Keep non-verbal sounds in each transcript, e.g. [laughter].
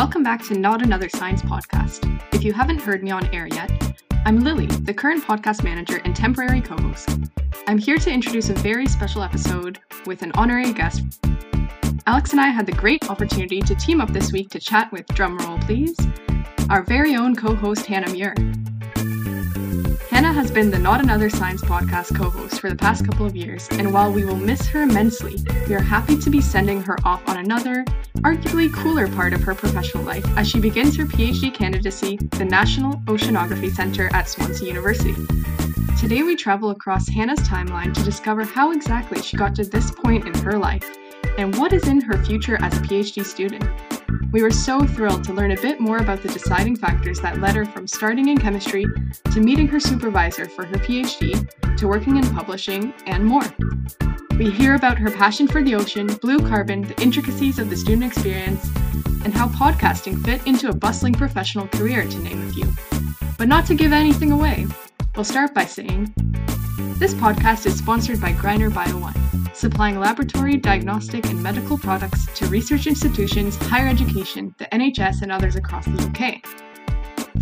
Welcome back to Not Another Science podcast. If you haven't heard me on air yet, I'm Lily, the current podcast manager and temporary co host. I'm here to introduce a very special episode with an honorary guest. Alex and I had the great opportunity to team up this week to chat with, drumroll please, our very own co host Hannah Muir. Hannah has been the Not Another Science podcast co host for the past couple of years, and while we will miss her immensely, we are happy to be sending her off on another, arguably cooler part of her professional life as she begins her PhD candidacy, the National Oceanography Center at Swansea University. Today, we travel across Hannah's timeline to discover how exactly she got to this point in her life and what is in her future as a PhD student. We were so thrilled to learn a bit more about the deciding factors that led her from starting in chemistry to meeting her supervisor for her PhD to working in publishing and more. We hear about her passion for the ocean, blue carbon, the intricacies of the student experience, and how podcasting fit into a bustling professional career, to name a few. But not to give anything away, we'll start by saying this podcast is sponsored by Greiner Bio One supplying laboratory, diagnostic, and medical products to research institutions, higher education, the NHS, and others across the UK.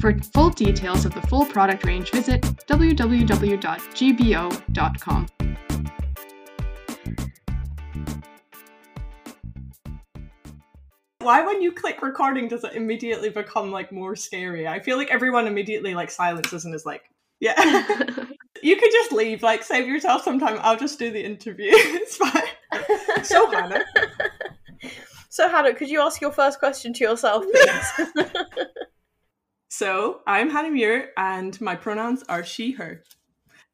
For full details of the full product range, visit www.gbo.com. Why when you click recording does it immediately become like more scary? I feel like everyone immediately like silences and is like, yeah. [laughs] [laughs] you could just leave, like save yourself some time. I'll just do the interview. [laughs] it's fine. So Hannah. [laughs] So Hannah, could you ask your first question to yourself, please? [laughs] so I'm Hannah Muir and my pronouns are she, her.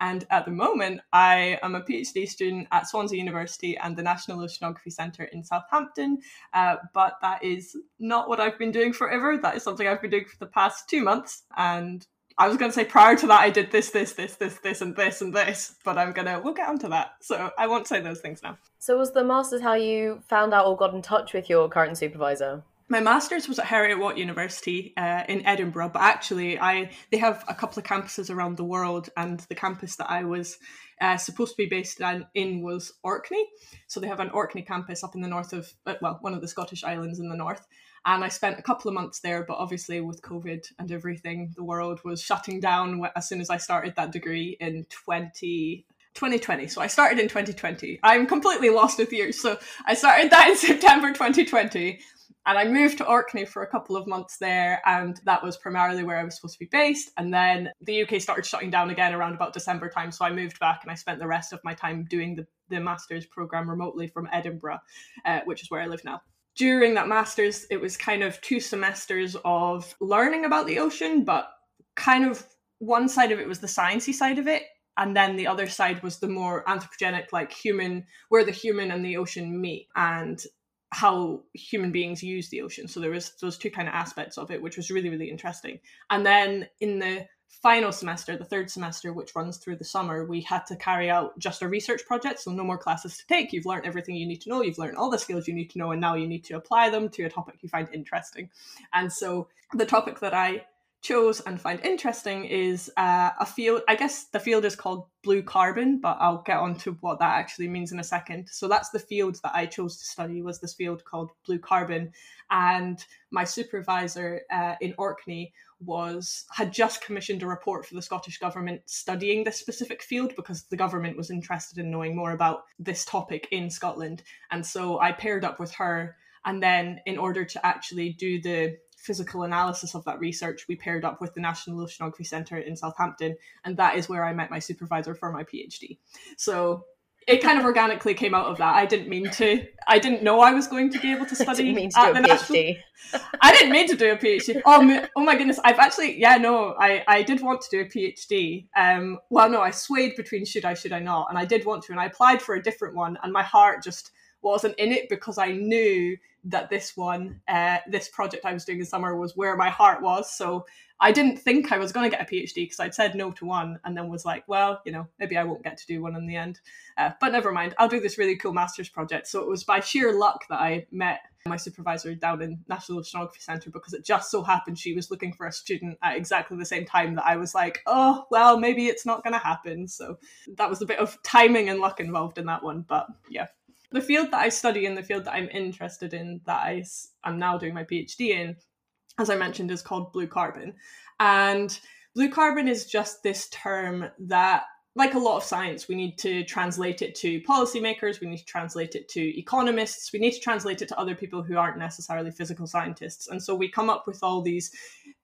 And at the moment, I am a PhD student at Swansea University and the National Oceanography Centre in Southampton. Uh, but that is not what I've been doing forever. That is something I've been doing for the past two months. And I was going to say prior to that, I did this, this, this, this, this, and this, and this, but I'm going to, we'll get onto that. So I won't say those things now. So, was the master's how you found out or got in touch with your current supervisor? My master's was at Heriot Watt University uh, in Edinburgh, but actually, I they have a couple of campuses around the world, and the campus that I was uh, supposed to be based in was Orkney. So they have an Orkney campus up in the north of, uh, well, one of the Scottish islands in the north, and I spent a couple of months there, but obviously with COVID and everything, the world was shutting down as soon as I started that degree in 20, 2020. So I started in 2020. I'm completely lost with years. So I started that in [laughs] September 2020. And I moved to Orkney for a couple of months there, and that was primarily where I was supposed to be based. And then the UK started shutting down again around about December time. So I moved back and I spent the rest of my time doing the, the master's program remotely from Edinburgh, uh, which is where I live now during that master's, it was kind of two semesters of learning about the ocean, but kind of one side of it was the sciencey side of it, and then the other side was the more anthropogenic, like human, where the human and the ocean meet, and how human beings use the ocean. So there was those two kind of aspects of it, which was really really interesting. And then in the final semester, the third semester, which runs through the summer, we had to carry out just a research project. So, no more classes to take. You've learned everything you need to know. You've learned all the skills you need to know, and now you need to apply them to a topic you find interesting. And so, the topic that I chose and find interesting is uh, a field. I guess the field is called blue carbon, but I'll get on to what that actually means in a second. So that's the field that I chose to study was this field called blue carbon, and my supervisor uh, in Orkney was had just commissioned a report for the Scottish government studying this specific field because the government was interested in knowing more about this topic in Scotland. And so I paired up with her and then in order to actually do the physical analysis of that research, we paired up with the National Oceanography Centre in Southampton, and that is where I met my supervisor for my PhD. So it kind of organically came out of that. I didn't mean to. I didn't know I was going to be able to [laughs] study didn't to at the PhD. National, I didn't mean to do a PhD. Oh, my, oh my goodness! I've actually, yeah, no, I, I did want to do a PhD. Um, well, no, I swayed between should I, should I not, and I did want to, and I applied for a different one, and my heart just wasn't in it because I knew that this one, uh, this project I was doing in summer was where my heart was. So I didn't think I was going to get a PhD because I'd said no to one and then was like, well, you know, maybe I won't get to do one in the end. Uh, but never mind, I'll do this really cool master's project. So it was by sheer luck that I met my supervisor down in National Oceanography Centre because it just so happened she was looking for a student at exactly the same time that I was like, oh, well, maybe it's not going to happen. So that was a bit of timing and luck involved in that one. But yeah, the field that I study and the field that I'm interested in, that I, I'm now doing my PhD in, as I mentioned, is called blue carbon. And blue carbon is just this term that like a lot of science, we need to translate it to policymakers, we need to translate it to economists, we need to translate it to other people who aren't necessarily physical scientists. And so we come up with all these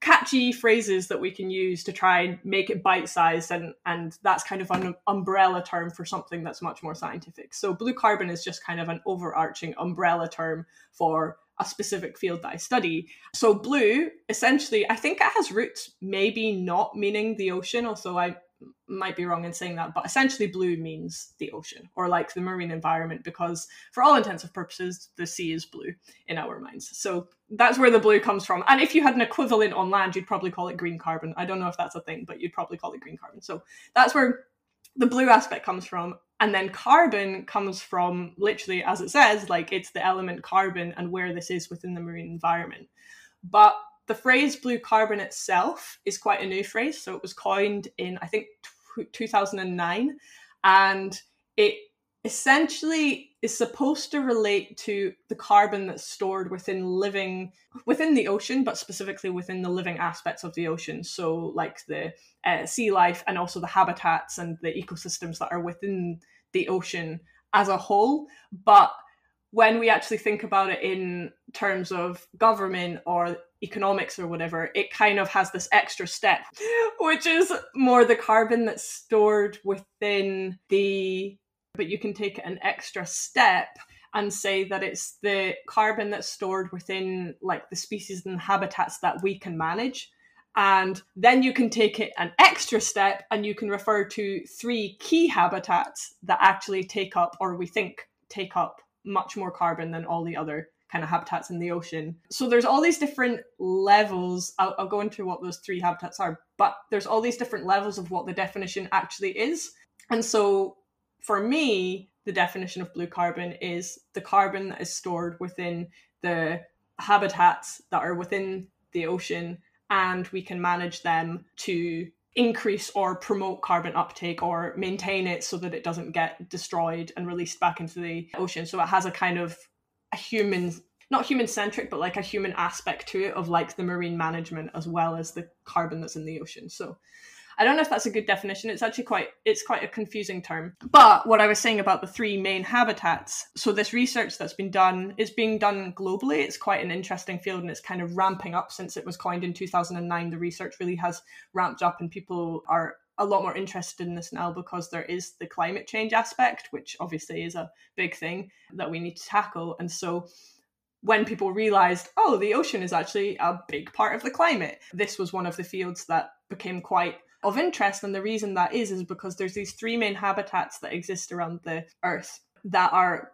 catchy phrases that we can use to try and make it bite sized. And, and that's kind of an umbrella term for something that's much more scientific. So blue carbon is just kind of an overarching umbrella term for a specific field that I study. So blue, essentially, I think it has roots maybe not meaning the ocean, although I might be wrong in saying that, but essentially blue means the ocean or like the marine environment because for all intents and purposes, the sea is blue in our minds. So that's where the blue comes from. And if you had an equivalent on land, you'd probably call it green carbon. I don't know if that's a thing, but you'd probably call it green carbon. So that's where the blue aspect comes from. And then carbon comes from literally, as it says, like it's the element carbon and where this is within the marine environment. But the phrase blue carbon itself is quite a new phrase. So it was coined in, I think, t- 2009. And it essentially is supposed to relate to the carbon that's stored within living within the ocean but specifically within the living aspects of the ocean so like the uh, sea life and also the habitats and the ecosystems that are within the ocean as a whole but when we actually think about it in terms of government or economics or whatever, it kind of has this extra step, which is more the carbon that's stored within the, but you can take an extra step and say that it's the carbon that's stored within like the species and habitats that we can manage. And then you can take it an extra step and you can refer to three key habitats that actually take up, or we think take up, much more carbon than all the other kind of habitats in the ocean. So there's all these different levels. I'll, I'll, go into what those three habitats are, but there's all these different levels of what the definition actually is. And so for me, the definition of blue carbon is the carbon that is stored within the habitats that are within the ocean, and we can manage them to increase or promote carbon uptake or maintain it so that it doesn't get destroyed and released back into the ocean. So it has a kind of a human not human centric but like a human aspect to it of like the marine management as well as the carbon that's in the ocean. So i don't know if that's a good definition. It's actually quite it's quite a confusing term. But what i was saying about the three main habitats so this research that's been done is being done globally. It's quite an interesting field and it's kind of ramping up since it was coined in 2009 the research really has ramped up and people are a lot more interested in this now because there is the climate change aspect, which obviously is a big thing that we need to tackle. And so when people realized, oh, the ocean is actually a big part of the climate, this was one of the fields that became quite of interest. And the reason that is, is because there's these three main habitats that exist around the Earth that are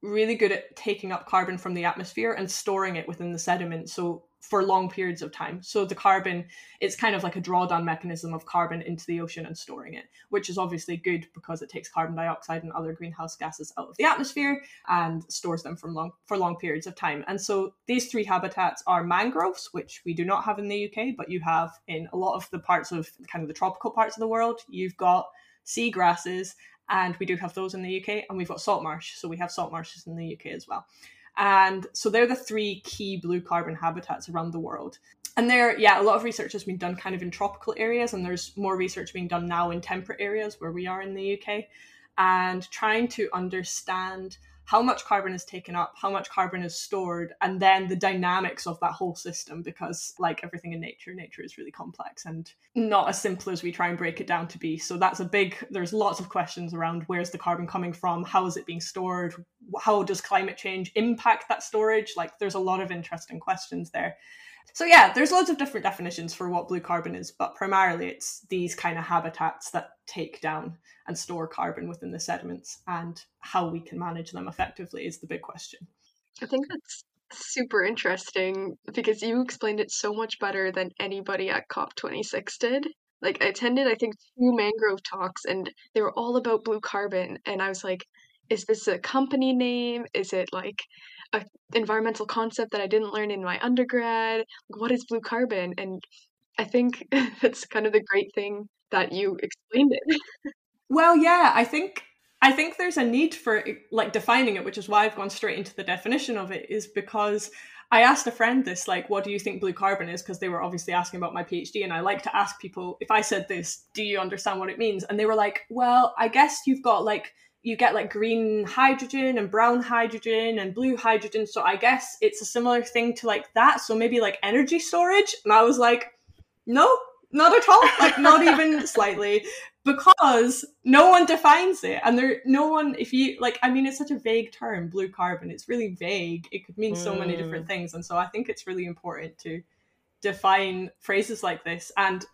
really good at taking up carbon from the atmosphere and storing it within the sediment. So for long periods of time. So the carbon, it's kind of like a drawdown mechanism of carbon into the ocean and storing it, which is obviously good because it takes carbon dioxide and other greenhouse gases out of the atmosphere and stores them from long for long periods of time. And so these three habitats are mangroves, which we do not have in the UK, but you have in a lot of the parts of kind of the tropical parts of the world. You've got seagrasses, and we do have those in the UK, and we've got salt marsh, so we have salt marshes in the UK as well. And so they're the three key blue carbon habitats around the world. And there, yeah, a lot of research has been done kind of in tropical areas, and there's more research being done now in temperate areas where we are in the UK, and trying to understand how much carbon is taken up, how much carbon is stored, and then the dynamics of that whole system. Because, like everything in nature, nature is really complex and not as simple as we try and break it down to be. So, that's a big, there's lots of questions around where's the carbon coming from? How is it being stored? How does climate change impact that storage? Like, there's a lot of interesting questions there. So yeah, there's loads of different definitions for what blue carbon is, but primarily it's these kind of habitats that take down and store carbon within the sediments and how we can manage them effectively is the big question. I think that's super interesting because you explained it so much better than anybody at COP26 did. Like I attended I think two mangrove talks and they were all about blue carbon and I was like is this a company name? Is it like a environmental concept that I didn't learn in my undergrad? What is blue carbon? And I think [laughs] that's kind of the great thing that you explained it. well, yeah, I think I think there's a need for like defining it, which is why I've gone straight into the definition of it, is because I asked a friend this, like, what do you think blue carbon is? Because they were obviously asking about my PhD. And I like to ask people, if I said this, do you understand what it means? And they were like, well, I guess you've got like, you get like green hydrogen and brown hydrogen and blue hydrogen. So I guess it's a similar thing to like that. So maybe like energy storage. And I was like, no, not at all. Like, not [laughs] even slightly because no one defines it and there no one if you like i mean it's such a vague term blue carbon it's really vague it could mean so many different mm. things and so i think it's really important to define phrases like this and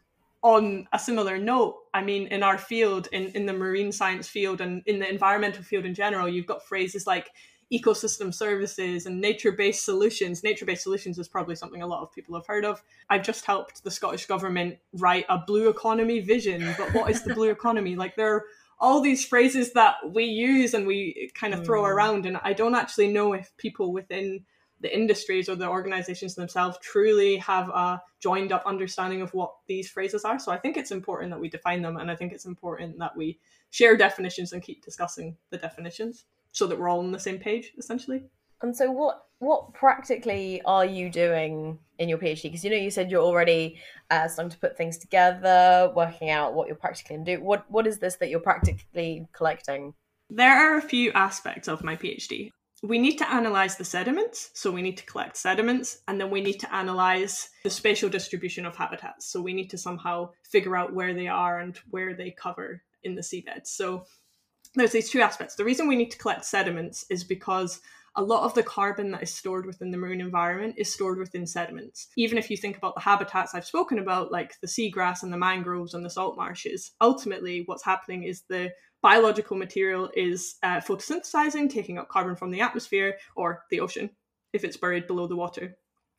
on a similar note i mean in our field in, in the marine science field and in the environmental field in general you've got phrases like ecosystem services and nature based solutions. Nature based solutions is probably something a lot of people have heard of. I've just helped the Scottish Government write a blue economy vision, but what is the blue [laughs] economy? Like, there are all these phrases that we use and we kind of throw mm. around, and I don't actually know if people within the industries or the organizations themselves truly have a joined up understanding of what these phrases are. So I think it's important that we define them, and I think it's important that we share definitions and keep discussing the definitions so that we're all on the same page essentially. And so what what practically are you doing in your phd because you know you said you're already uh, starting to put things together working out what you're practically going to do. What what is this that you're practically collecting? There are a few aspects of my phd we need to analyze the sediments so we need to collect sediments and then we need to analyze the spatial distribution of habitats so we need to somehow figure out where they are and where they cover in the seabed so there's these two aspects. The reason we need to collect sediments is because a lot of the carbon that is stored within the marine environment is stored within sediments. Even if you think about the habitats I've spoken about, like the seagrass and the mangroves and the salt marshes, ultimately what's happening is the biological material is uh, photosynthesizing, taking up carbon from the atmosphere or the ocean if it's buried below the water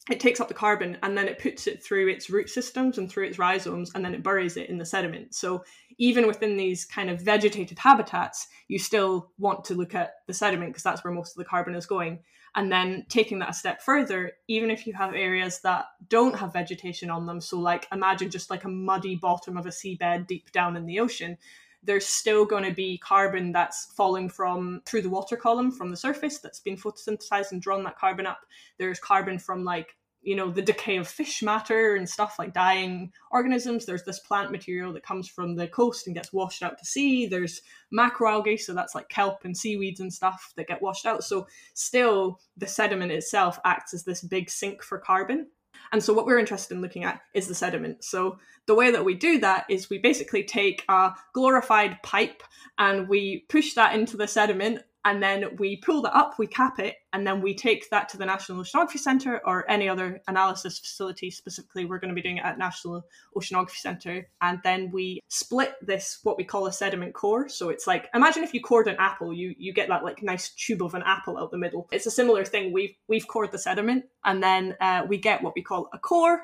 it takes up the carbon and then it puts it through its root systems and through its rhizomes and then it buries it in the sediment. So even within these kind of vegetated habitats, you still want to look at the sediment because that's where most of the carbon is going. And then taking that a step further, even if you have areas that don't have vegetation on them, so like imagine just like a muddy bottom of a seabed deep down in the ocean, there's still going to be carbon that's falling from through the water column from the surface that's been photosynthesized and drawn that carbon up. There's carbon from like you know the decay of fish matter and stuff like dying organisms. There's this plant material that comes from the coast and gets washed out to sea. There's macroalgae so that's like kelp and seaweeds and stuff that get washed out. So still the sediment itself acts as this big sink for carbon and so what we're interested in looking at is the sediment. So the way that we do that is we basically take a glorified pipe and we push that into the sediment and then we pull that up, we cap it, and then we take that to the National Oceanography Centre or any other analysis facility. Specifically, we're going to be doing it at National Oceanography Centre, and then we split this what we call a sediment core. So it's like imagine if you cored an apple, you you get that like nice tube of an apple out the middle. It's a similar thing. We've we've cored the sediment, and then uh, we get what we call a core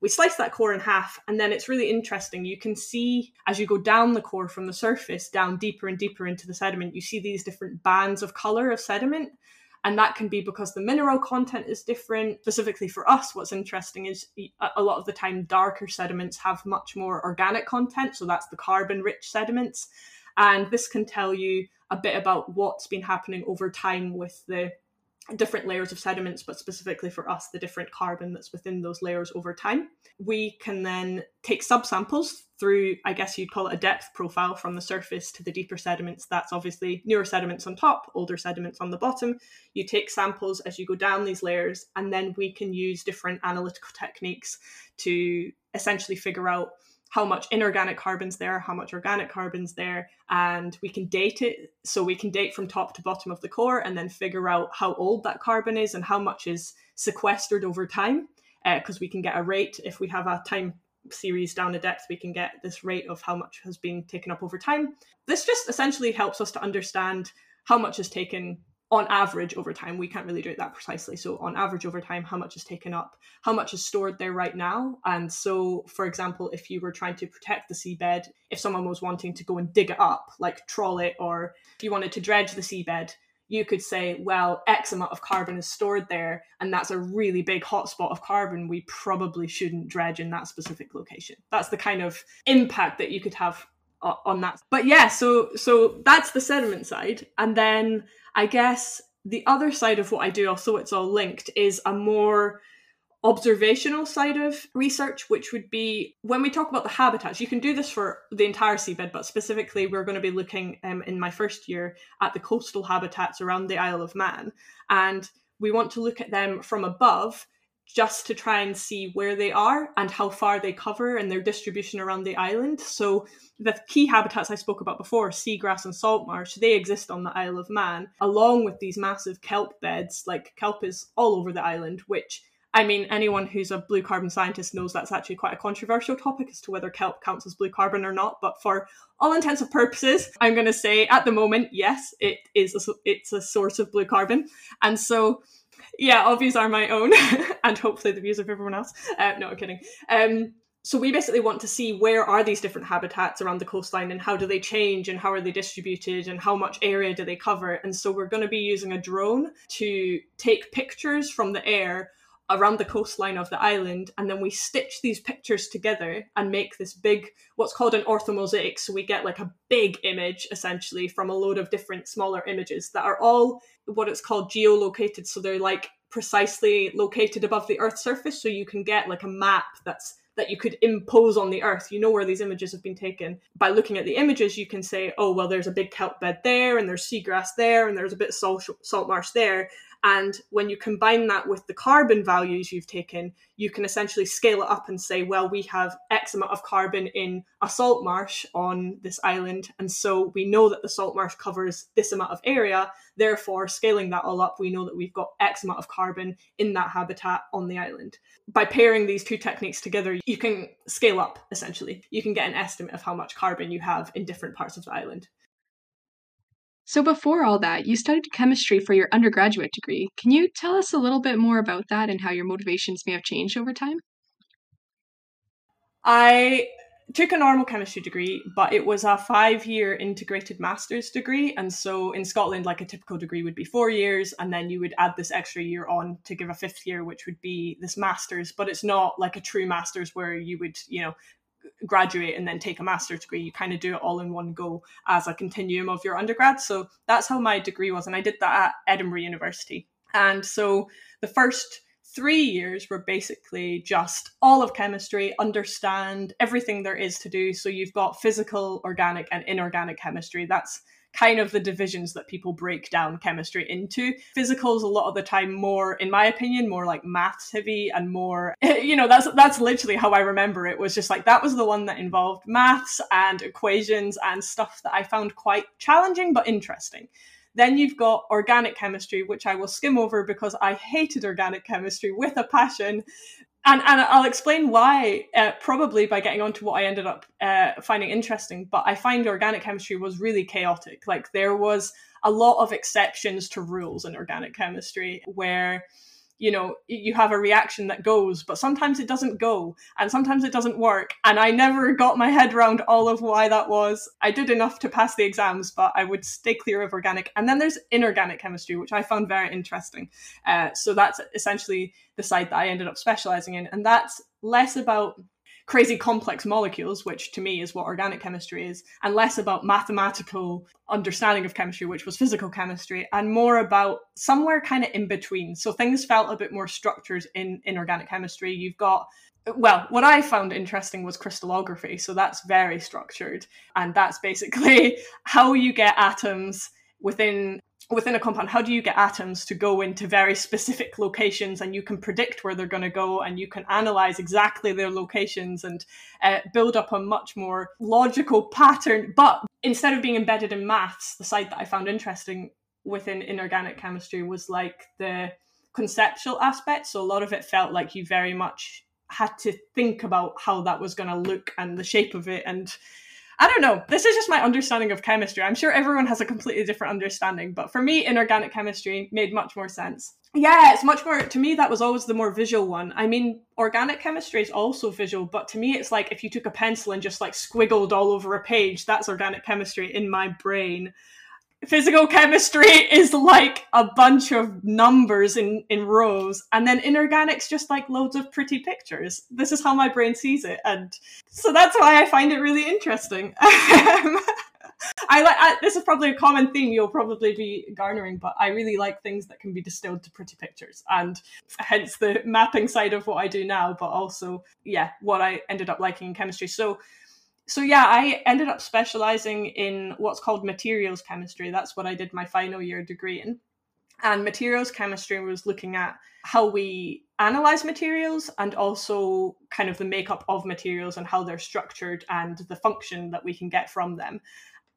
we slice that core in half and then it's really interesting. You can see as you go down the core from the surface down deeper and deeper into the sediment you see these different bands of color of sediment. And that can be because the mineral content is different. Specifically for us what's interesting is a lot of the time darker sediments have much more organic content so that's the carbon rich sediments. And this can tell you a bit about what's been happening over time with the different layers of sediments, but specifically for us, the different carbon that's within those layers over time. We can then take subsamples through, I guess you'd call it a depth profile from the surface to the deeper sediments. That's obviously newer sediments on top, older sediments on the bottom. You take samples as you go down these layers, and then we can use different analytical techniques to essentially figure out how much inorganic carbon's there, how much organic carbon's there, and we can date it. So we can date from top to bottom of the core and then figure out how old that carbon is and how much is sequestered over time. Because uh, we can get a rate if we have a time series down a depth, we can get this rate of how much has been taken up over time. This just essentially helps us to understand how much is taken on average over time we can't really do it that precisely. So on average over time how much is taken up how much is stored there right now? And so for example if you were trying to protect the seabed if someone was wanting to go and dig it up like trawl it or if you wanted to dredge the seabed you could say well x amount of carbon is stored there and that's a really big hotspot of carbon. We probably shouldn't dredge in that specific location. That's the kind of impact that you could have on that but yeah so so that's the sediment side and then I guess the other side of what I do, also it's all linked, is a more observational side of research, which would be when we talk about the habitats, you can do this for the entire seabed, but specifically, we're going to be looking um, in my first year at the coastal habitats around the Isle of Man. And we want to look at them from above just to try and see where they are and how far they cover and their distribution around the island. So the key habitats I spoke about before, seagrass and salt marsh, they exist on the Isle of Man, along with these massive kelp beds. Like kelp is all over the island, which I mean, anyone who's a blue carbon scientist knows that's actually quite a controversial topic as to whether kelp counts as blue carbon or not. But for all intents and purposes, I'm going to say at the moment, yes, it is. A, it's a source of blue carbon, and so yeah, our views are my own, [laughs] and hopefully the views of everyone else. Uh, no, I'm kidding. Um, so we basically want to see where are these different habitats around the coastline and how do they change and how are they distributed and how much area do they cover and so we're going to be using a drone to take pictures from the air around the coastline of the island and then we stitch these pictures together and make this big what's called an orthomosaic so we get like a big image essentially from a load of different smaller images that are all what it's called geolocated so they're like precisely located above the earth's surface so you can get like a map that's that you could impose on the earth. You know where these images have been taken. By looking at the images, you can say, oh, well, there's a big kelp bed there, and there's seagrass there, and there's a bit of salt, salt marsh there. And when you combine that with the carbon values you've taken, you can essentially scale it up and say, well, we have X amount of carbon in a salt marsh on this island. And so we know that the salt marsh covers this amount of area. Therefore, scaling that all up, we know that we've got X amount of carbon in that habitat on the island. By pairing these two techniques together, you can scale up essentially. You can get an estimate of how much carbon you have in different parts of the island. So, before all that, you studied chemistry for your undergraduate degree. Can you tell us a little bit more about that and how your motivations may have changed over time? I took a normal chemistry degree, but it was a five year integrated master's degree. And so in Scotland, like a typical degree would be four years, and then you would add this extra year on to give a fifth year, which would be this master's. But it's not like a true master's where you would, you know, graduate and then take a master's degree. You kind of do it all in one go as a continuum of your undergrad. So that's how my degree was. And I did that at Edinburgh University. And so the first three years were basically just all of chemistry, understand everything there is to do. So you've got physical, organic, and inorganic chemistry. That's kind of the divisions that people break down chemistry into. Physicals a lot of the time more, in my opinion, more like maths heavy and more, [laughs] you know, that's that's literally how I remember it. Was just like that was the one that involved maths and equations and stuff that I found quite challenging but interesting. Then you've got organic chemistry, which I will skim over because I hated organic chemistry with a passion and and I'll explain why uh, probably by getting onto what I ended up uh, finding interesting. But I find organic chemistry was really chaotic. Like there was a lot of exceptions to rules in organic chemistry where you know you have a reaction that goes but sometimes it doesn't go and sometimes it doesn't work and i never got my head around all of why that was. I did enough to pass the exams but i would stay clear of organic and then there's inorganic chemistry which i found very interesting. Uh, so that's essentially the side that i ended up specializing in and that's less about crazy complex molecules, which to me is what organic chemistry is, and less about mathematical understanding of chemistry, which was physical chemistry, and more about somewhere kind of in between. So things felt a bit more structured in in organic chemistry. You've got well, what I found interesting was crystallography. So that's very structured. And that's basically [laughs] how you get atoms within within a compound, how do you get atoms to go into very specific locations and you can predict where they're going to go and you can analyze exactly their locations and uh, build up a much more logical pattern. But instead of being embedded in maths, the side that I found interesting within inorganic chemistry was like the conceptual aspect. So a lot of it felt like you very much had to think about how that was going to look and the shape of it and I don't know. This is just my understanding of chemistry. I'm sure everyone has a completely different understanding, but for me, inorganic chemistry made much more sense. Yeah, it's much more, to me, that was always the more visual one. I mean, organic chemistry is also visual, but to me, it's like if you took a pencil and just like squiggled all over a page, that's organic chemistry in my brain physical chemistry [laughs] is like a bunch of numbers in, in rows, and then inorganics just like loads of pretty pictures. This is how my brain sees it, and so that's why I find it really interesting. [laughs] Um, [laughs] I like this is probably a common theme you'll probably be garnering, but I really like things that can be distilled to pretty pictures, and hence the mapping side of what I do now, but also yeah, what I ended up liking in chemistry. So so yeah, I ended up specializing in what's called materials chemistry. That's what I did my final year degree in. And materials chemistry was looking at how we analyze materials and also kind of the makeup of materials and how they're structured and the function that we can get from them.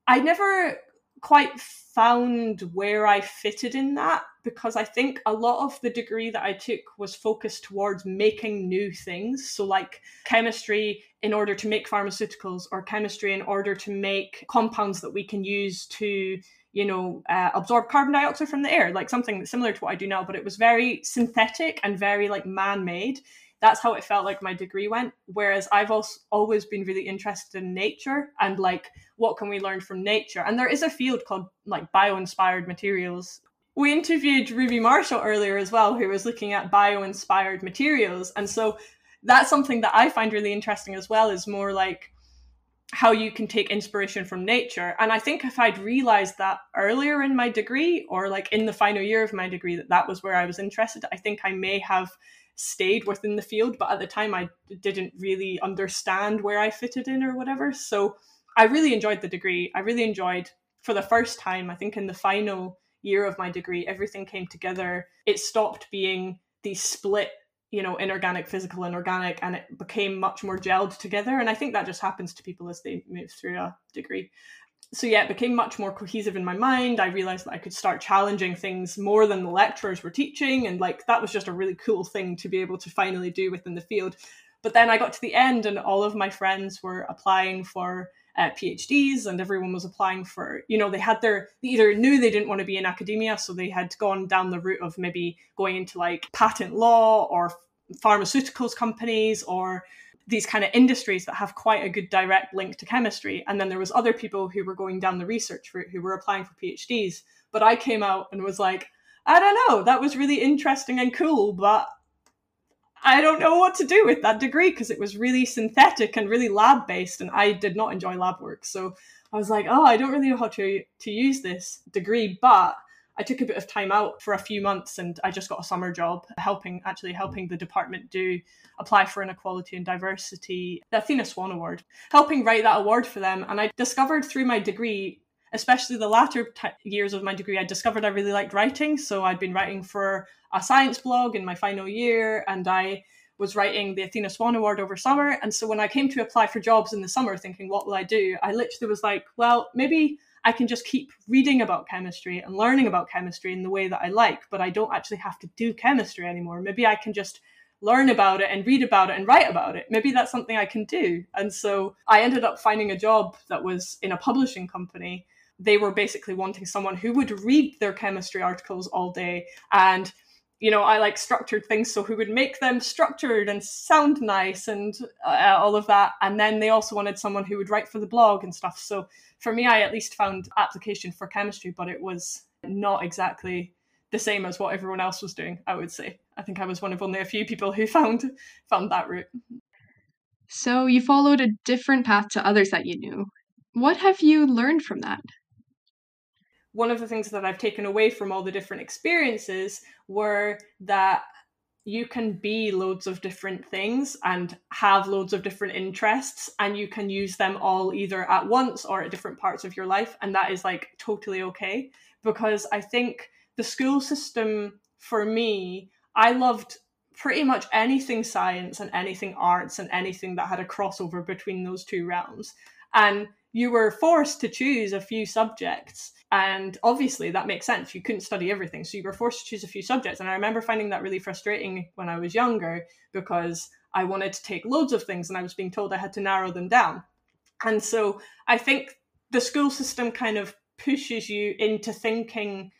I never quite found where I fitted in that because I think a lot of the degree that I took was focused towards making new things. So, like chemistry in order to make pharmaceuticals, or chemistry in order to make compounds that we can use to you know, uh, absorb carbon dioxide from the air, like something similar to what I do now, but it was very synthetic and very like man made. That's how it felt like my degree went. Whereas I've also always been really interested in nature and like what can we learn from nature. And there is a field called like bio inspired materials. We interviewed Ruby Marshall earlier as well, who was looking at bio inspired materials. And so that's something that I find really interesting as well, is more like how you can take inspiration from nature. And I think if I'd realized that earlier in my degree or like in the final year of my degree that that was where I was interested, I think I may have stayed within the field. But at the time, I didn't really understand where I fitted in or whatever. So I really enjoyed the degree. I really enjoyed for the first time, I think in the final year of my degree, everything came together. It stopped being these split you know inorganic physical and organic and it became much more gelled together and i think that just happens to people as they move through a degree so yeah it became much more cohesive in my mind. I realized that i could start challenging things more than the lecturers were teaching and like that was just a really cool thing to be able to finally do within the field. But then i got to the end and all of my friends were applying for uh, PhDs and everyone was applying for, you know, they had their, they either knew they didn't want to be in academia, so they had gone down the route of maybe going into like patent law or pharmaceuticals companies or these kind of industries that have quite a good direct link to chemistry. And then there was other people who were going down the research route who were applying for PhDs. But I came out and was like, I don't know, that was really interesting and cool, but I don't know what to do with that degree because it was really synthetic and really lab based, and I did not enjoy lab work. So I was like, oh, I don't really know how to to use this degree, but I took a bit of time out for a few months and I just got a summer job helping actually helping the department do apply for an equality and diversity the Athena Swan Award, helping write that award for them. And I discovered through my degree especially the latter t- years of my degree, I discovered I really liked writing. So I'd been writing for a science blog in my final year, and I was writing the Athena Swan Award over summer. And so when I came to apply for jobs in the summer, thinking, what will I do? I literally was like, well, maybe I can just keep reading about chemistry and learning about chemistry in the way that I like, but I don't actually have to do chemistry anymore. Maybe I can just learn about it and read about it and write about it. Maybe that's something I can do. And so I ended up finding a job that was in a publishing company they were basically wanting someone who would read their chemistry articles all day and you know i like structured things so who would make them structured and sound nice and uh, all of that. And then they also wanted someone who would write for the blog and stuff. So for me i at least found application for chemistry but it was not exactly the same as what everyone else was doing i would say. I think i was one of only a few people who [laughs] found found that route. So you followed a different path to others that you knew. What have you learned from that one of the things that I've taken away from all the different experiences were that you can be loads of different things and have loads of different interests and you can use them all either at once or at different parts of your life and that is like totally okay. Because i think the school system for me i loved pretty much anything science and anything arts and anything that had a crossover between those two realms. And you were forced to choose a few subjects and obviously, that makes sense. You couldn't study everything. So you were forced to choose a few subjects. And I remember finding that really frustrating when I was younger because I wanted to take loads of things and I was being told I had to narrow them down. And so I think the school system kind of pushes you into thinking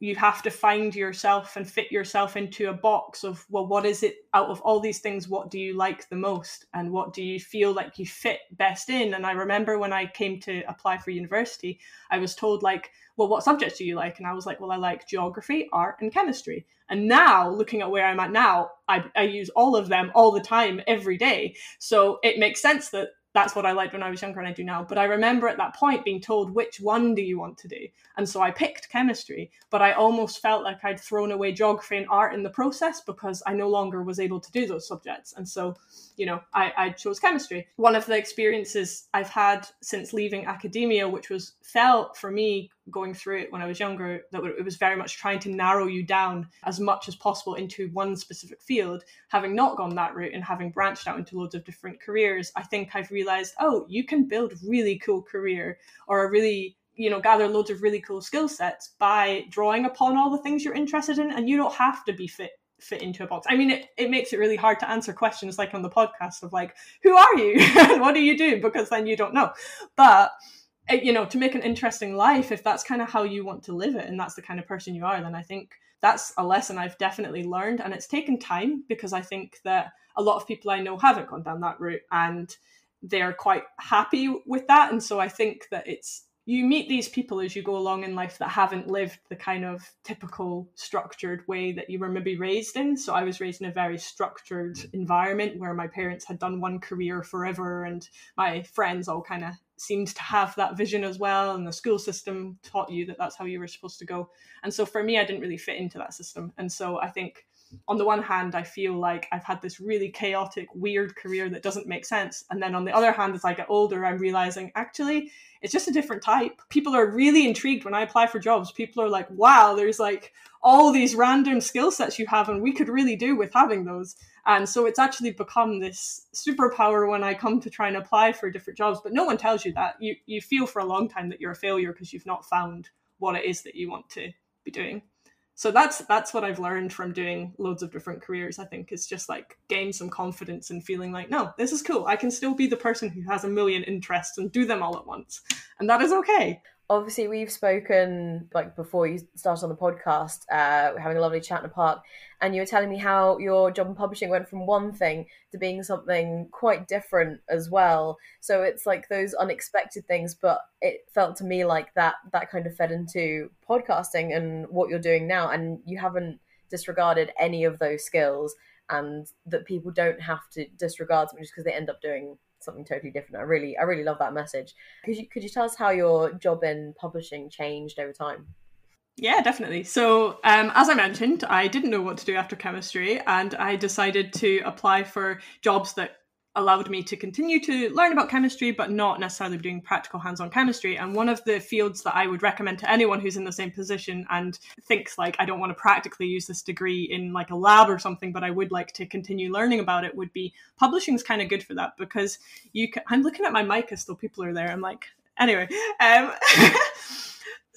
you have to find yourself and fit yourself into a box of well what is it out of all these things what do you like the most? And what do you feel like you fit best in? And i remember when i came to apply for university i was told like well what subjects do you like? And i was like well i like geography art and chemistry. And now looking at where i'm at now i, I use all of them all the time every day. So it makes sense that that's what I liked when I was younger and I do now. But I remember at that point being told, which one do you want to do? And so I picked chemistry, but I almost felt like I'd thrown away geography and art in the process because I no longer was able to do those subjects. And so, you know, I, I chose chemistry. One of the experiences I've had since leaving academia, which was felt for me going through it when I was younger, that it was very much trying to narrow you down as much as possible into one specific field. Having not gone that route and having branched out into loads of different careers, I think I've realized, oh, you can build really cool career or a really you know gather loads of really cool skill sets by drawing upon all the things you're interested in and you don't have to be fit fit into a box. I mean it, it makes it really hard to answer questions like on the podcast of like who are you? [laughs] What do you do? Because then you don't know. But Eh, you know to make an interesting life if that's kind of how you want to live it and that's the kind of person you are then i think that's a lesson i've definitely learned and it's taken time because i think that a lot of people i know haven't gone down that route and they're quite happy with that and so i think that it's you meet these people as you go along in life that haven't lived the kind of typical structured way that you were maybe raised in. So I was raised in a very structured environment where my parents had done one career forever and my friends all kind of seemed to have that vision as well and the school system taught you that that's how you were supposed to go. And so for me I didn't really fit into that system. And so I think on the one hand, I feel like I've had this really chaotic, weird career that doesn't make sense. And then on the other hand, as I get older, I'm realizing actually it's just a different type. People are really intrigued when I apply for jobs. People are like, wow, there's like all these random skill sets you have, and we could really do with having those. And so it's actually become this superpower when I come to try and apply for different jobs. But no one tells you that. You you feel for a long time that you're a failure because you've not found what it is that you want to be doing so that's that's what I've learned from doing loads of different careers. I think is just like gain some confidence and feeling like, no, this is cool. I can still be the person who has a million interests and do them all at once, and that is okay obviously we've spoken like before you started on the podcast uh, we're having a lovely chat in the park and you were telling me how your job in publishing went from one thing to being something quite different as well. So it's like those unexpected things but it felt to me like that that kind of fed into podcasting and what you're doing now and you haven't disregarded any of those skills and that people don't have to disregard them just because they end up doing something totally different. I really, I really love that message. Could you could you tell us how your job in publishing changed over time? Yeah, definitely. So, um, as I mentioned, I didn't know what to do after chemistry, and I decided to apply for jobs that allowed me to continue to learn about chemistry, but not necessarily doing practical hands on chemistry. And one of the fields that I would recommend to anyone who's in the same position and thinks, like, I don't want to practically use this degree in like a lab or something, but I would like to continue learning about it would be publishing is kind of good for that because you can. I'm looking at my mic as though people are there. I'm like, anyway. Um, [laughs]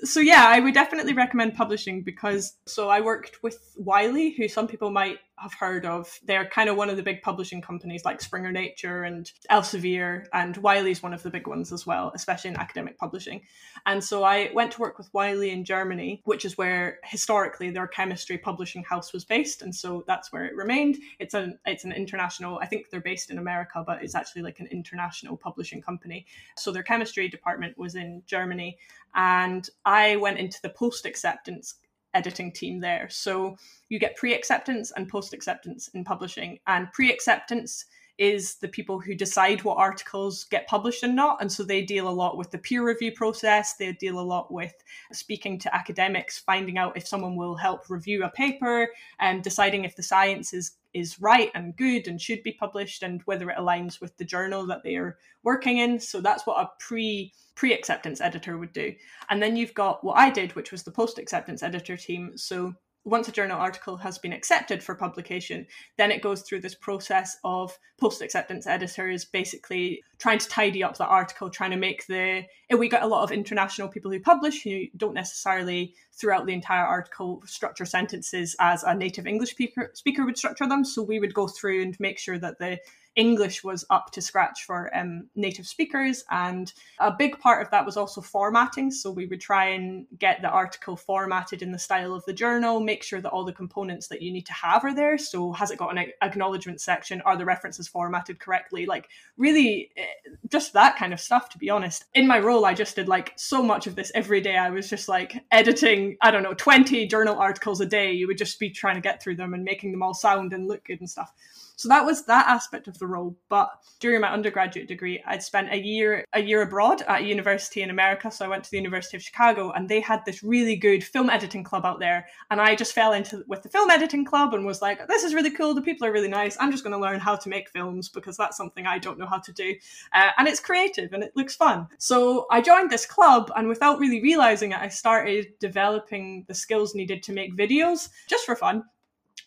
so yeah, I would definitely recommend publishing because so I worked with Wiley, who some people might have heard of. They're kind of one of the big publishing companies like Springer Nature and Elsevier, and Wiley's one of the big ones as well, especially in academic publishing. And so I went to work with Wiley in Germany, which is where historically their chemistry publishing house was based, and so that's where it remained. It's an it's an international. I think they're based in America, but it's actually like an international publishing company. So their chemistry department was in Germany, and I went into the post acceptance editing team there. So you get pre acceptance and post acceptance in publishing. And pre acceptance is the people who decide what articles get published and not. And so they deal a lot with the peer review process. They deal a lot with speaking to academics, finding out if someone will help review a paper and deciding if the science is is right and good and should be published and whether it aligns with the journal that they are working in. So that's what a pre pre acceptance editor would do. And then you've got what I did, which was the post acceptance editor team. So once a journal article has been accepted for publication, then it goes through this process of post acceptance editors basically trying to tidy up the article, trying to make the. We got a lot of international people who publish who don't necessarily, throughout the entire article, structure sentences as a native English speaker, speaker would structure them. So we would go through and make sure that the English was up to scratch for um, native speakers. And a big part of that was also formatting. So we would try and get the article formatted in the style of the journal, make sure that all the components that you need to have are there. So has it got an acknowledgement section? Are the references formatted correctly? Like really eh, just that kind of stuff, to be honest. In my role, I just did like so much of this every day. I was just like editing, I don't know, 20 journal articles a day. You would just be trying to get through them and making them all sound and look good and stuff. So that was that aspect of the role. But during my undergraduate degree, I'd spent a year a year abroad at a university in America. So I went to the University of Chicago, and they had this really good film editing club out there. And I just fell into with the film editing club and was like, "This is really cool. The people are really nice. I'm just going to learn how to make films because that's something I don't know how to do, uh, and it's creative and it looks fun." So I joined this club, and without really realizing it, I started developing the skills needed to make videos just for fun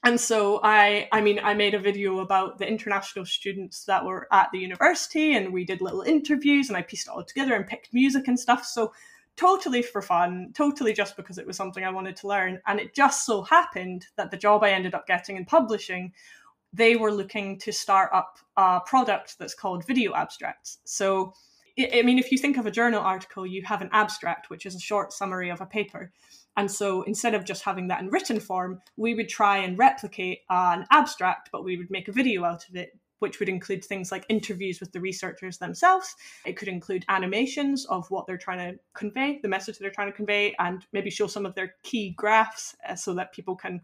and so i i mean i made a video about the international students that were at the university and we did little interviews and i pieced it all together and picked music and stuff. So totally for fun totally just because it was something i wanted to learn. And it just so happened that the job i ended up getting in publishing they were looking to start up a product that's called video abstracts. So I mean, if you think of a journal article, you have an abstract, which is a short summary of a paper. And so instead of just having that in written form, we would try and replicate an abstract, but we would make a video out of it, which would include things like interviews with the researchers themselves. It could include animations of what they're trying to convey, the message they're trying to convey, and maybe show some of their key graphs uh, so that people can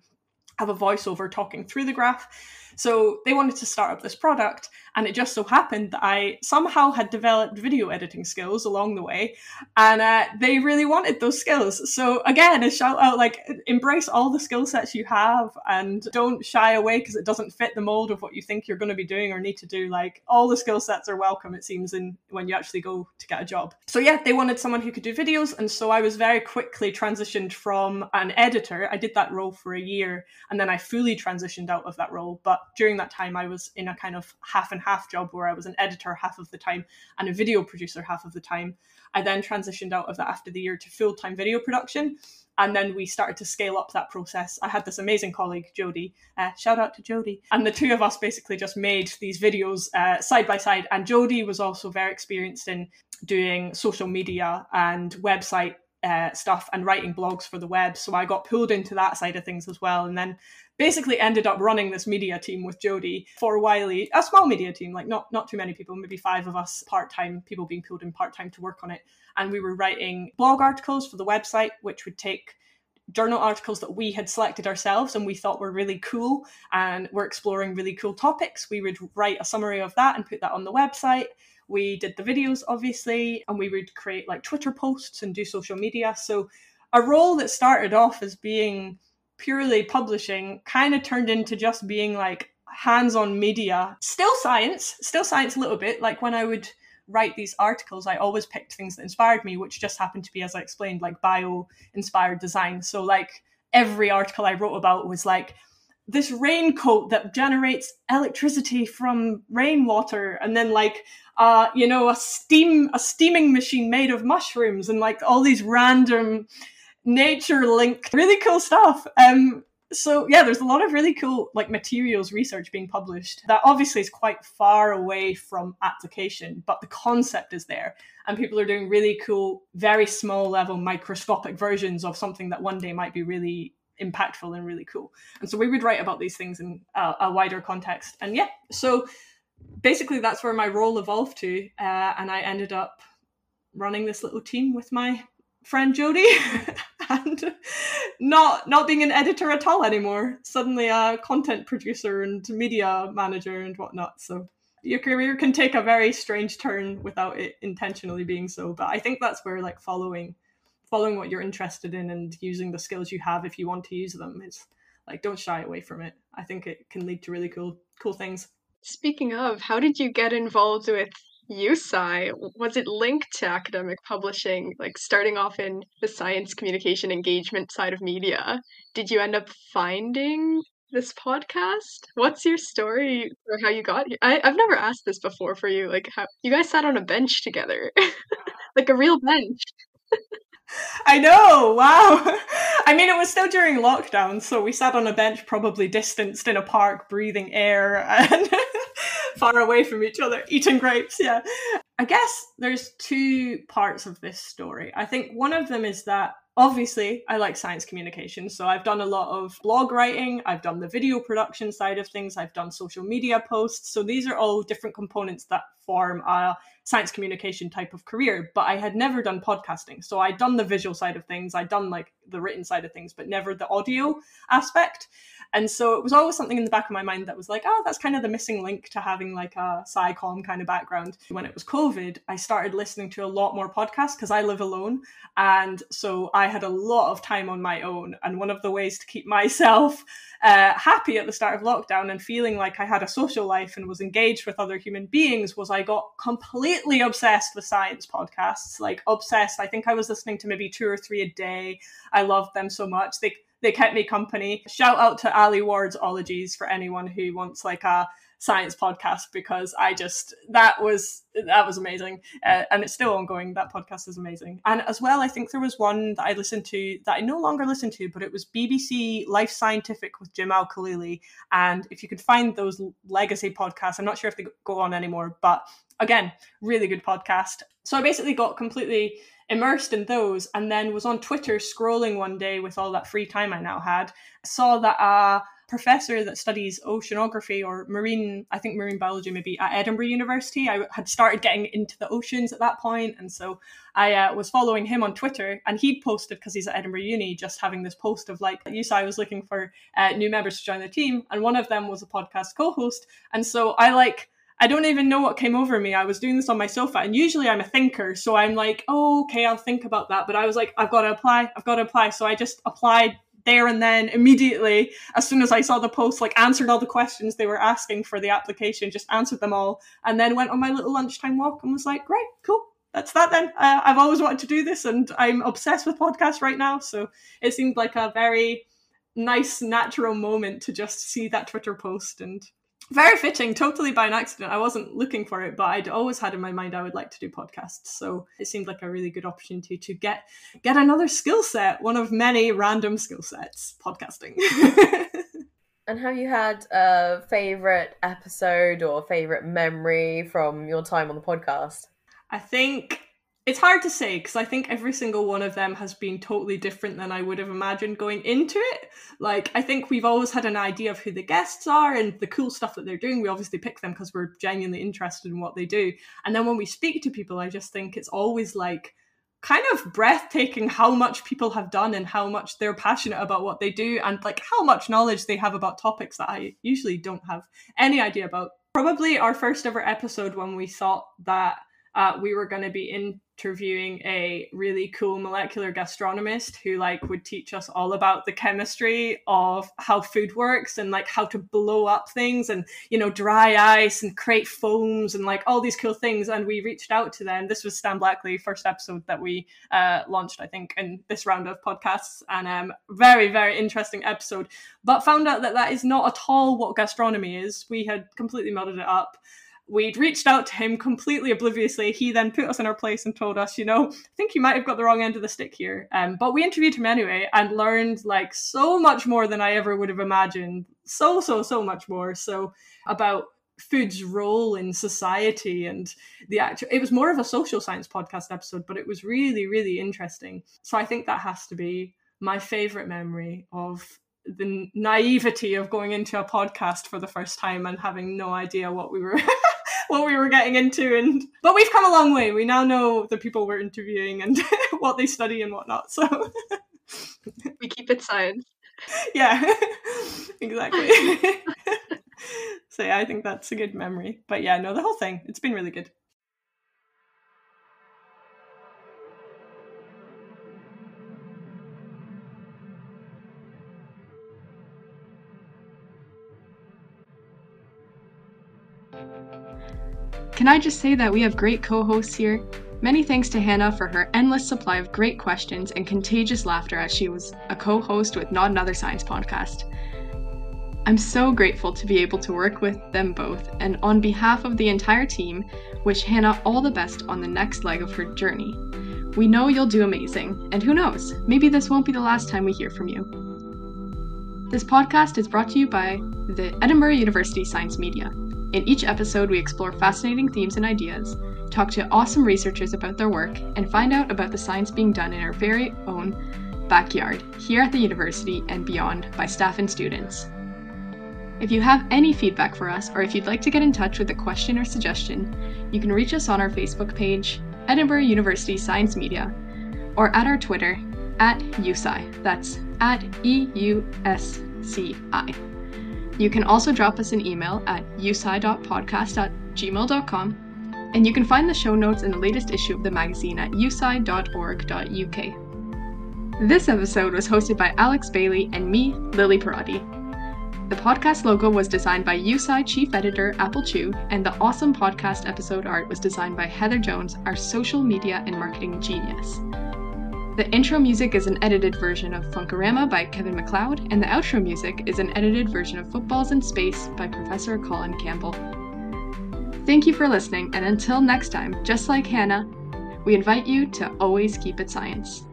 have a voiceover talking through the graph. So they wanted to start up this product, and it just so happened that I somehow had developed video editing skills along the way, and uh, they really wanted those skills. So again, a shout out like embrace all the skill sets you have, and don't shy away because it doesn't fit the mold of what you think you're going to be doing or need to do. Like all the skill sets are welcome, it seems, in when you actually go to get a job. So yeah, they wanted someone who could do videos, and so I was very quickly transitioned from an editor. I did that role for a year, and then I fully transitioned out of that role, but during that time, I was in a kind of half and half job where I was an editor half of the time and a video producer half of the time. I then transitioned out of that after the year to full time video production. And then we started to scale up that process. I had this amazing colleague, Jody. Uh, shout out to Jody. And the two of us basically just made these videos uh, side by side. And Jody was also very experienced in doing social media and website uh, stuff and writing blogs for the web. So I got pulled into that side of things as well. And then basically ended up running this media team with Jody for a while, a small media team, like not not too many people, maybe five of us part time, people being pulled in part time to work on it. And we were writing blog articles for the website, which would take journal articles that we had selected ourselves and we thought were really cool and we're exploring really cool topics. We would write a summary of that and put that on the website. We did the videos, obviously, and we would create like Twitter posts and do social media. So a role that started off as being purely publishing kind of turned into just being like hands-on media. Still science still science a little bit. Like when i would write these articles i always picked things that inspired me which just happened to be as i explained like bio inspired design. So like every article i wrote about was like this raincoat that generates electricity from rainwater and then like uh you know a steam a steaming machine made of mushrooms and like all these random nature linked, really cool stuff. Um, so yeah, there's a lot of really cool like materials research being published that obviously is quite far away from application, but the concept is there, and people are doing really cool, very small level microscopic versions of something that one day might be really impactful and really cool. And so we would write about these things in a, a wider context. And yeah, so basically that's where my role evolved to, uh, and I ended up running this little team with my friend Jody [laughs] and not not being an editor at all anymore. Suddenly a content producer and media manager and whatnot. So your career can take a very strange turn without it intentionally being so. But I think that's where like following following what you're interested in and using the skills you have if you want to use them is like don't shy away from it. I think it can lead to really cool cool things. Speaking of, how did you get involved with EUSci, was it linked to academic publishing, like starting off in the science communication engagement side of media? Did you end up finding this podcast? What's your story or how you got here? I, I've never asked this before for you. Like how you guys sat on a bench together. [laughs] like a real bench. I know, wow. [laughs] I mean, it was still during lockdown, so we sat on a bench, probably distanced in a park, breathing air [laughs] and far away from each other, eating grapes. Yeah. I guess there's two parts of this story. I think one of them is that obviously I like science communication. So I've done a lot of blog writing, I've done the video production side of things, I've done social media posts. So these are all different components that form a science communication type of career. But I had never done podcasting. So I'd done the visual side of things, I'd done like the written side of things, but never the audio aspect. And so it was always something in the back of my mind that was like, oh, that's kind of the missing link to having like a SciComm kind of background. When it was COVID, I started listening to a lot more podcasts because I live alone. And so I had a lot of time on my own. And one of the ways to keep [laughs] myself uh, happy at the start of lockdown and feeling like I had a social life and was engaged with other human beings was I got completely obsessed with science podcasts. Like obsessed. I think I was listening to maybe two or three a day. I loved them so much. They they kept me company. Shout out to Alie Ward's Ologies for anyone who wants like a science podcast because I just that was that was amazing, uh, and it's still ongoing. That podcast is amazing, and as well, I think there was one that I listened to that I no longer listen to, but it was BBC Life Scientific with Jim Al Khalili. And if you could find those legacy podcasts, I'm not sure if they go on anymore, but again, really good podcast. So I basically got completely immersed in those and then was on Twitter scrolling one day with all that free time I now had, saw that a professor that studies oceanography or marine, I think marine biology maybe at Edinburgh University. I had started getting into the oceans at that point, and so I uh, was following him on Twitter, and he'd posted because he's at Edinburgh Uni, just having this post of like, you saw I was looking for uh, new members to join the team, and one of them was a podcast co-host, and so I like I don't even know what came over me. I was doing this on my sofa, and usually I'm a thinker, so I'm like, oh, okay, I'll think about that. But I was like, I've got to apply, I've got to apply. So I just applied there and then immediately as soon as I saw the post, like answered all the questions they were asking for the application, just answered them all, and then went on my little lunchtime walk and was like, great, cool. That's that then. Uh, I've always wanted to do this, and I'm obsessed with podcasts right now. So it seemed like a very nice, natural moment to just see that Twitter post and very fitting, totally by an accident. I wasn't looking for it, but I'd always had in my mind I would like to do podcasts. So it seemed like a really good opportunity to get get another skill set, one of many random skill sets, podcasting. [laughs] and have you had a favorite episode or favorite memory from your time on the podcast? I think it's hard to say because I think every single one of them has been totally different than I would have imagined going into it. Like, I think we've always had an idea of who the guests are and the cool stuff that they're doing. We obviously pick them because we're genuinely interested in what they do. And then when we speak to people, I just think it's always like kind of breathtaking how much people have done and how much they're passionate about what they do and like how much knowledge they have about topics that I usually don't have any idea about. Probably our first ever episode when we thought that uh, we were going to be interviewing a really cool molecular gastronomist who like would teach us all about the chemistry of how food works and like how to blow up things and you know dry ice and create foams and like all these cool things. And we reached out to them. This was stan blackley first episode that we uh, launched i think in this round of podcasts. And um very very interesting episode. But found out that that is not at all what gastronomy is. We had completely muddled it up We'd reached out to him completely obliviously. He then put us in our place and told us, you know, I think you might have got the wrong end of the stick here. Um, but we interviewed him anyway and learned like so much more than I ever would have imagined. So, so, so much more. So, about food's role in society and the actual it was more of a social science podcast episode but it was really really interesting so i think that has to be my favorite memory of the naivety of going into a podcast for the first time and having no idea what we were [laughs] what we were getting into and but we've come a long way. We now know the people we're interviewing and [laughs] what they study and whatnot so. [laughs] We keep it science. Yeah [laughs] exactly. So yeah i think that's a good memory. But yeah no the whole thing it's been really good Can I just say that we have great co hosts here? Many thanks to Hannah for her endless supply of great questions and contagious laughter as she was a co host with Not Another Science podcast. I'm so grateful to be able to work with them both, and on behalf of the entire team, wish Hannah all the best on the next leg of her journey. We know you'll do amazing, and who knows, maybe this won't be the last time we hear from you. This podcast is brought to you by the Edinburgh University Science Media. In each episode, we explore fascinating themes and ideas, talk to awesome researchers about their work, and find out about the science being done in our very own backyard, here at the university and beyond, by staff and students. If you have any feedback for us, or if you'd like to get in touch with a question or suggestion, you can reach us on our Facebook page, Edinburgh University Science Media, or at our Twitter, at EUSci. That's at E U S You can also drop us an email at eusci.podcast at gmail.com, and you can find the show notes in the latest issue of the magazine at eusci.org.uk. This episode was hosted by Alex Bailey and me, Lily Parati. The podcast logo was designed by EUSci Chief Editor Apple Chu, and the awesome podcast episode art was designed by Heather Jones, our social media and marketing genius. The intro music is an edited version of Funkorama by Kevin MacLeod, and the outro music is an edited version of Footballs in Space by Professor Colin Campbell. Thank you for listening, and until next time, just like Hannah, we invite you to always keep it science.